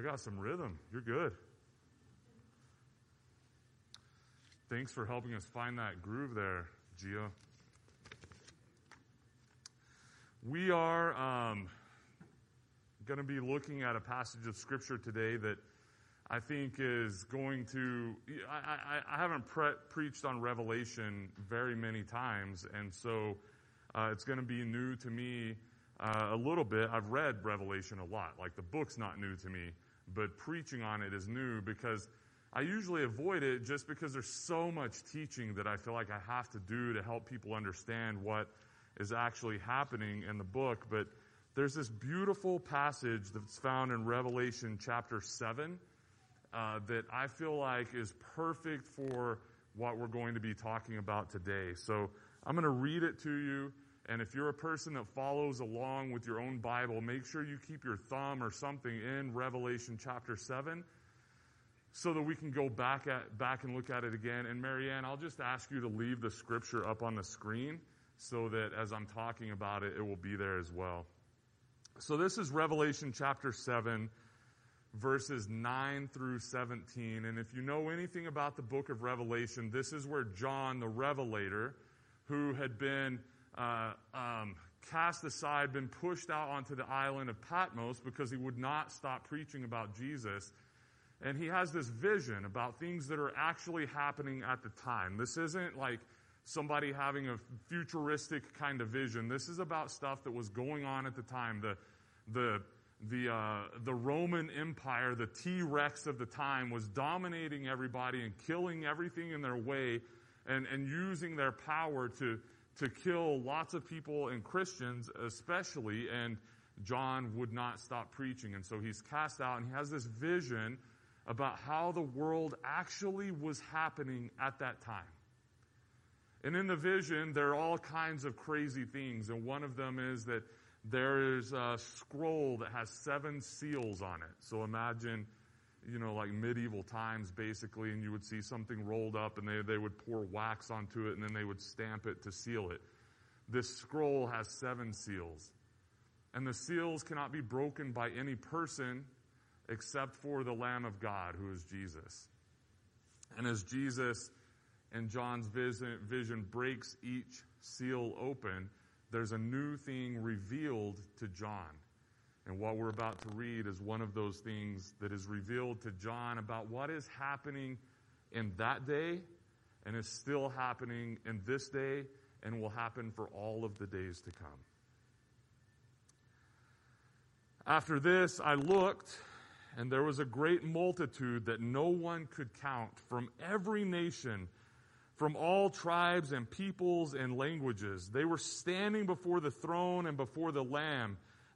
You got some rhythm. You're good. Thanks for helping us find that groove there, Gia. We are um, going to be looking at a passage of Scripture today that I think is going to. I, I, I haven't pre- preached on Revelation very many times, and so uh, it's going to be new to me uh, a little bit. I've read Revelation a lot. Like the book's not new to me, but preaching on it is new because I usually avoid it just because there's so much teaching that I feel like I have to do to help people understand what is actually happening in the book. But there's this beautiful passage that's found in Revelation chapter 7 uh, that I feel like is perfect for what we're going to be talking about today. So I'm going to read it to you. And if you're a person that follows along with your own Bible, make sure you keep your thumb or something in Revelation chapter 7 so that we can go back at back and look at it again. And Marianne, I'll just ask you to leave the scripture up on the screen so that as I'm talking about it, it will be there as well. So this is Revelation chapter 7 verses 9 through 17. And if you know anything about the book of Revelation, this is where John, the Revelator, who had been uh, um, cast aside, been pushed out onto the island of Patmos because he would not stop preaching about Jesus. And he has this vision about things that are actually happening at the time. This isn't like somebody having a futuristic kind of vision. This is about stuff that was going on at the time. The, the, the, uh, the Roman Empire, the T Rex of the time, was dominating everybody and killing everything in their way and, and using their power to, to kill lots of people and Christians especially. And John would not stop preaching. And so he's cast out and he has this vision about how the world actually was happening at that time. And in the vision, there are all kinds of crazy things. And one of them is that there is a scroll that has seven seals on it. So imagine, you know, like medieval times basically, and you would see something rolled up and they, they would pour wax onto it and then they would stamp it to seal it. This scroll has seven seals. And the seals cannot be broken by any person except for the Lamb of God, who is Jesus. And as Jesus and John's vision, vision breaks each seal open, there's a new thing revealed to John. And what we're about to read is one of those things that is revealed to John about what is happening in that day and is still happening in this day and will happen for all of the days to come. After this, I looked, and there was a great multitude that no one could count from every nation from all tribes and peoples and languages. They were standing before the throne and before the Lamb.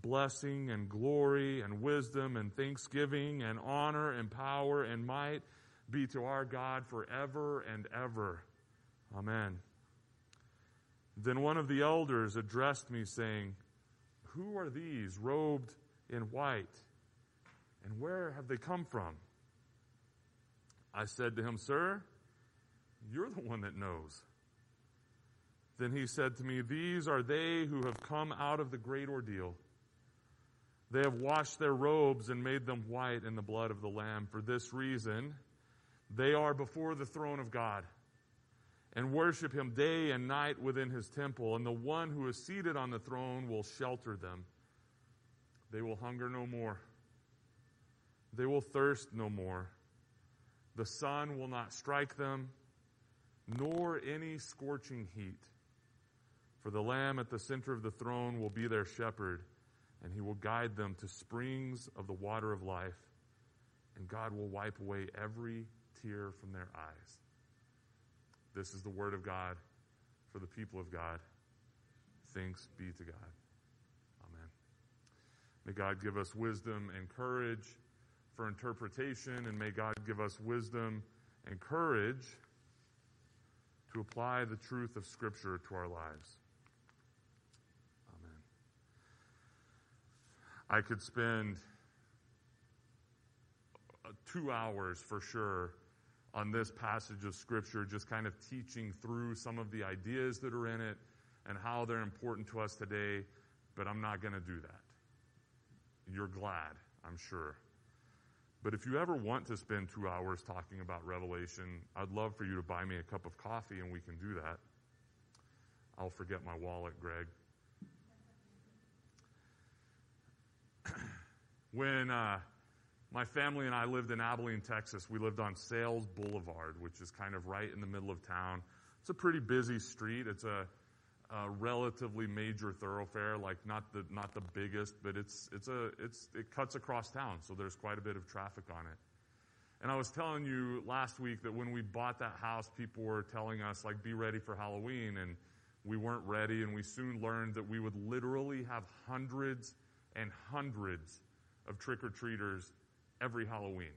Blessing and glory and wisdom and thanksgiving and honor and power and might be to our God forever and ever. Amen. Then one of the elders addressed me, saying, Who are these robed in white? And where have they come from? I said to him, Sir, you're the one that knows. Then he said to me, These are they who have come out of the great ordeal. They have washed their robes and made them white in the blood of the Lamb. For this reason, they are before the throne of God and worship him day and night within his temple. And the one who is seated on the throne will shelter them. They will hunger no more. They will thirst no more. The sun will not strike them nor any scorching heat. For the Lamb at the center of the throne will be their shepherd, and he will guide them to springs of the water of life, and God will wipe away every tear from their eyes. This is the word of God for the people of God. Thanks be to God. Amen. May God give us wisdom and courage for interpretation, and may God give us wisdom and courage to apply the truth of Scripture to our lives. I could spend uh, two hours for sure on this passage of Scripture, just kind of teaching through some of the ideas that are in it and how they're important to us today, but I'm not going to do that. You're glad, I'm sure. But if you ever want to spend two hours talking about Revelation, I'd love for you to buy me a cup of coffee and we can do that. I'll forget my wallet, Greg. When uh, my family and I lived in Abilene, Texas, we lived on Sayles Boulevard, which is kind of right in the middle of town. It's a pretty busy street. It's a a relatively major thoroughfare, like not the not the biggest, but it's it's a it's it cuts across town, so there's quite a bit of traffic on it. And I was telling you last week that when we bought that house, people were telling us like be ready for Halloween, and we weren't ready, and we soon learned that we would literally have hundreds and hundreds of trick or treaters every Halloween.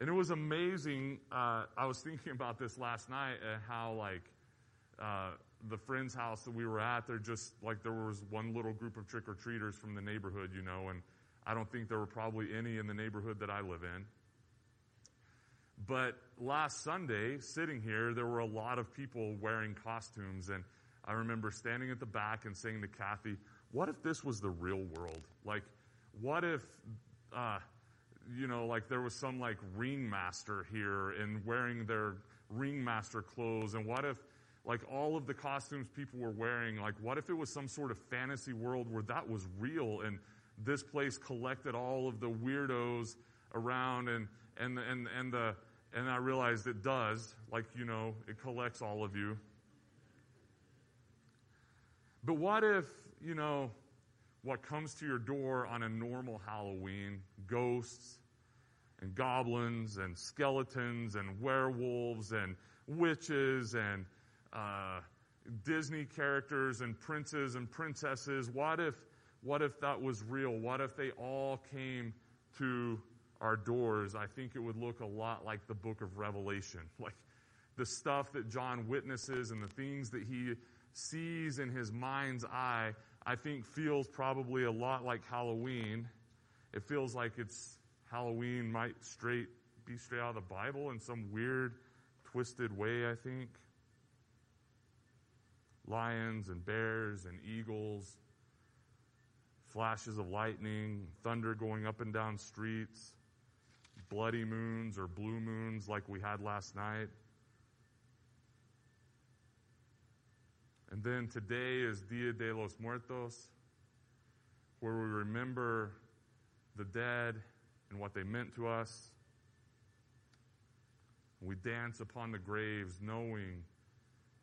And it was amazing. Uh, I was thinking about this last night, uh, how like. Uh, the friend's house that we were at, there just like there was one little group of trick or treaters from the neighborhood, you know, and I don't think there were probably any in the neighborhood that I live in. But last Sunday, sitting here, there were a lot of people wearing costumes, and I remember standing at the back and saying to Kathy, "What if this was the real world? Like, what if?" Uh, you know, like there was some like ringmaster here and wearing their ringmaster clothes, and what if like all of the costumes people were wearing, like what if it was some sort of fantasy world where that was real and this place collected all of the weirdos around and, and, and, and the, and I realized it does, like, you know, it collects all of you. But what if, you know, what comes to your door on a normal Halloween, ghosts and goblins and skeletons and werewolves and witches and uh, Disney characters and princes and princesses. What if, what if that was real? What if they all came to our doors? I think it would look a lot like the book of Revelation. Like the stuff that John witnesses and the things that he sees in his mind's eye, I think feels probably a lot like Halloween. It feels like it's Halloween might straight be straight out of the Bible in some weird, twisted way, I think lions and bears and eagles, flashes of lightning, thunder going up and down streets, bloody moons or blue moons like we had last night. And then today is Dia de los Muertos, where we remember the dead and what they meant to us. We dance upon the graves knowing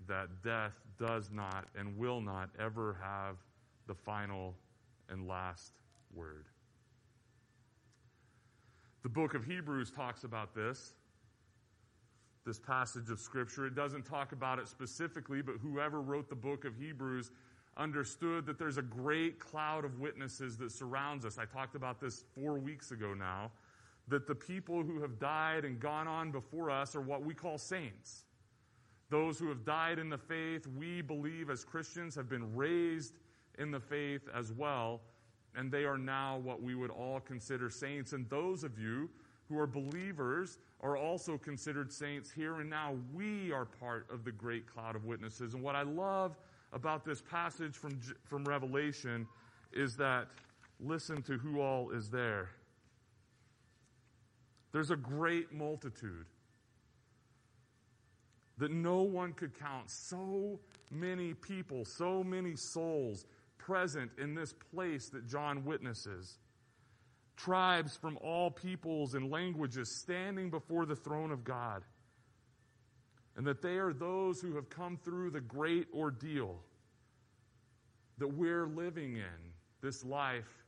that death does not and will not ever have the final and last word. The book of Hebrews talks about this, this passage of Scripture. It doesn't talk about it specifically, but whoever wrote the book of Hebrews understood that there's a great cloud of witnesses that surrounds us. I talked about this four weeks ago now, that the people who have died and gone on before us are what we call saints. Those who have died in the faith, we believe as Christians, have been raised in the faith as well, and they are now what we would all consider saints. And those of you who are believers are also considered saints here and now. We are part of the great cloud of witnesses. And what I love about this passage from, from Revelation is that listen to who all is there. There's a great multitude that no one could count. So many people, so many souls present in this place that John witnesses. Tribes from all peoples and languages standing before the throne of God. And that they are those who have come through the great ordeal that we're living in. This life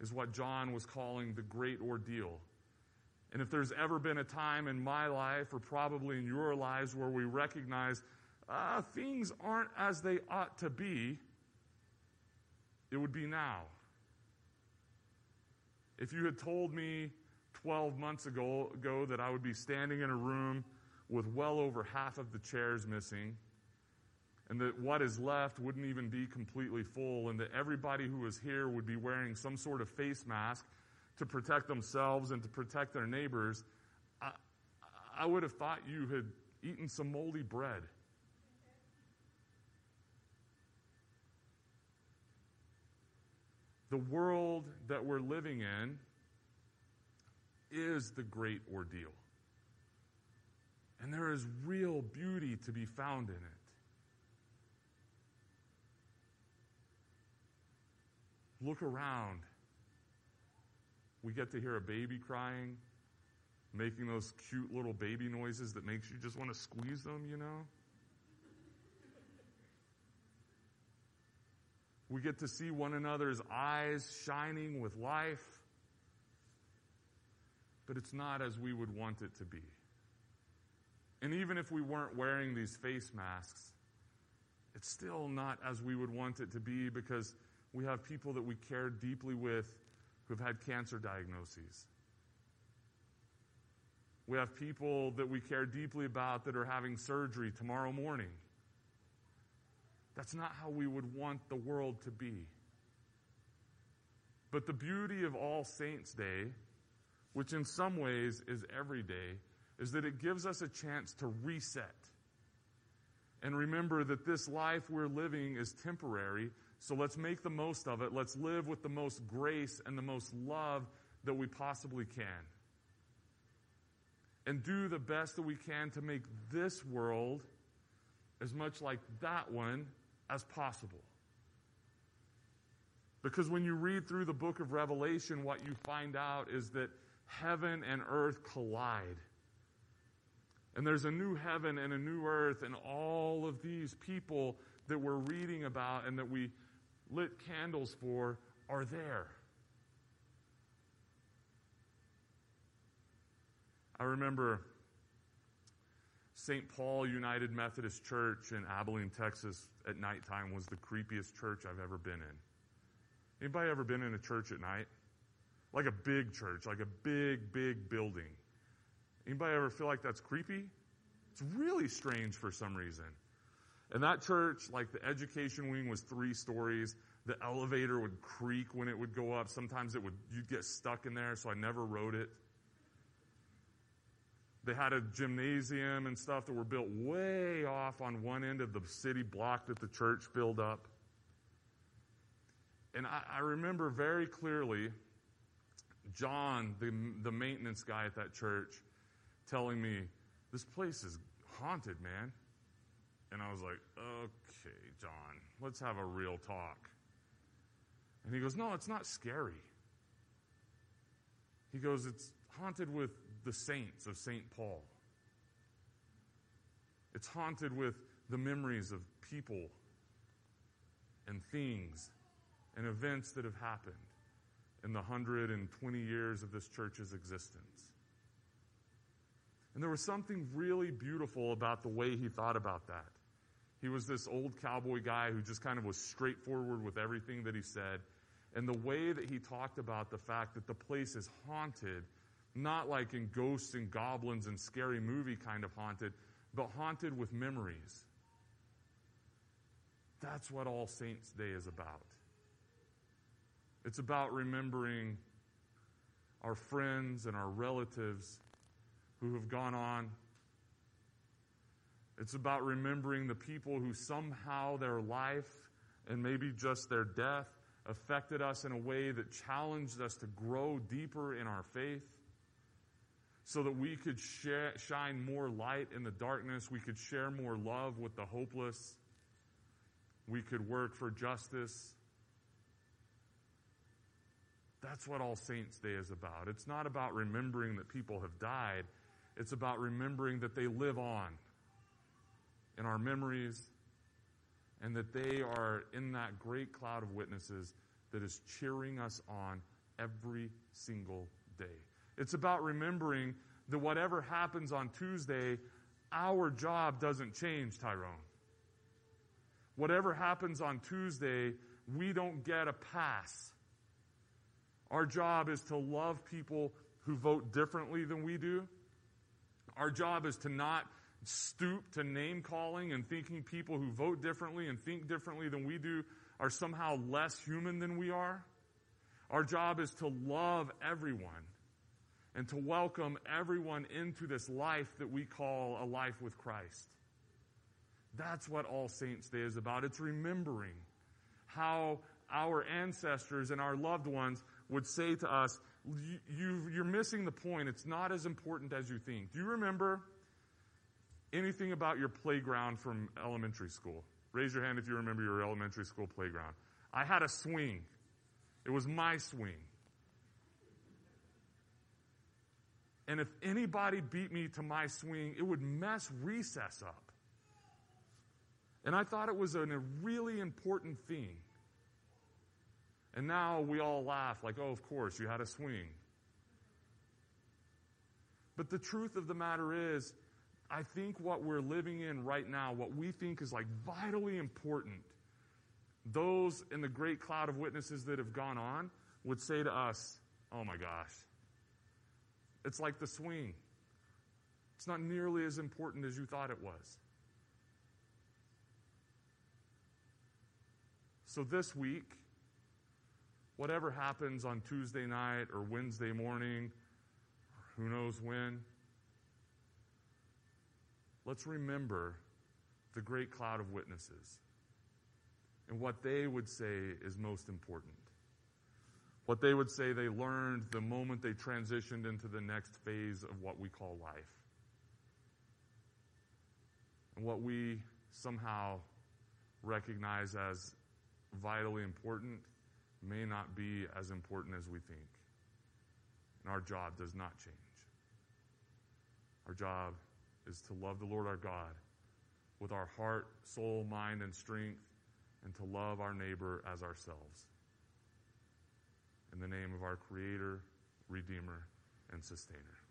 is what John was calling the great ordeal. And if there's ever been a time in my life, or probably in your lives, where we recognize uh, things aren't as they ought to be, it would be now. If you had told me 12 months ago, ago that I would be standing in a room with well over half of the chairs missing, and that what is left wouldn't even be completely full, and that everybody who was here would be wearing some sort of face mask to protect themselves and to protect their neighbors, I, I would have thought you had eaten some moldy bread. The world that we're living in is the great ordeal. And there is real beauty to be found in it. Look around. We get to hear a baby crying, making those cute little baby noises that makes you just want to squeeze them, you know? We get to see one another's eyes shining with life. But it's not as we would want it to be. And even if we weren't wearing these face masks, it's still not as we would want it to be because we have people that we care deeply with who've had cancer diagnoses. We have people that we care deeply about that are having surgery tomorrow morning. That's not how we would want the world to be. But the beauty of All Saints' Day, which in some ways is every day, is that it gives us a chance to reset. And remember that this life we're living is temporary, so let's make the most of it. Let's live with the most grace and the most love that we possibly can. And do the best that we can to make this world as much like that one as possible. Because when you read through the book of Revelation, what you find out is that heaven and earth collide. And there's a new heaven and a new earth, and all of these people that we're reading about and that we lit candles for are there. I remember St. Paul United Methodist Church in Abilene, Texas at nighttime was the creepiest church I've ever been in. Anybody ever been in a church at night? Like a big church, like a big, big building. Anybody ever feel like that's creepy? It's really strange for some reason. And that church, like the education wing was three stories. The elevator would creak when it would go up. Sometimes it would, you'd get stuck in there, so I never rode it. They had a gymnasium and stuff that were built way off on one end of the city block that the church filled up. And I, I remember very clearly John, the, the maintenance guy at that church, telling me, This place is haunted, man. And I was like, Okay, John, let's have a real talk. And he goes, No, it's not scary. He goes, It's haunted with the saints of St. Paul. It's haunted with the memories of people and things and events that have happened in the 120 years of this church's existence. And there was something really beautiful about the way he thought about that. He was this old cowboy guy who just kind of was straightforward with everything that he said. And the way that he talked about the fact that the place is haunted not like in ghosts and goblins and scary movie kind of haunted, but haunted with memories. That's what All Saints' Day is about. It's about remembering our friends and our relatives who have gone on. It's about remembering the people who somehow their life and maybe just their death affected us in a way that challenged us to grow deeper in our faith so that we could share, shine more light in the darkness. We could share more love with the hopeless. We could work for justice. That's what All Saints' Day is about. It's not about remembering that people have died, it's about remembering that they live on in our memories and that they are in that great cloud of witnesses that is cheering us on every single day. It's about remembering that whatever happens on Tuesday, our job doesn't change, Tyrone. Whatever happens on Tuesday, we don't get a pass. Our job is to love people who vote differently than we do. Our job is to not stoop to name calling and thinking people who vote differently and think differently than we do are somehow less human than we are. Our job is to love everyone and to welcome everyone into this life that we call a life with Christ. That's what All Saints Day is about. It's remembering how our ancestors and our loved ones would say to us, you, are missing the point. It's not as important as you think. Do you remember anything about your playground from elementary school? Raise your hand if you remember your elementary school playground. I had a swing. It was my swing. And if anybody beat me to my swing, it would mess recess up. And I thought it was a really important thing. And now we all laugh like, oh, of course, you had a swing. But the truth of the matter is, I think what we're living in right now, what we think is like vitally important, those in the great cloud of witnesses that have gone on would say to us, oh my gosh, it's like the swing. It's not nearly as important as you thought it was. So this week, whatever happens on Tuesday night or Wednesday morning, or who knows when, let's remember the great cloud of witnesses and what they would say is most important. What they would say they learned the moment they transitioned into the next phase of what we call life. And what we somehow recognize as vitally important may not be as important as we think. And our job does not change. Our job is to love the Lord our God with our heart, soul, mind, and strength, and to love our neighbor as ourselves. In the name of our Creator, Redeemer, and Sustainer.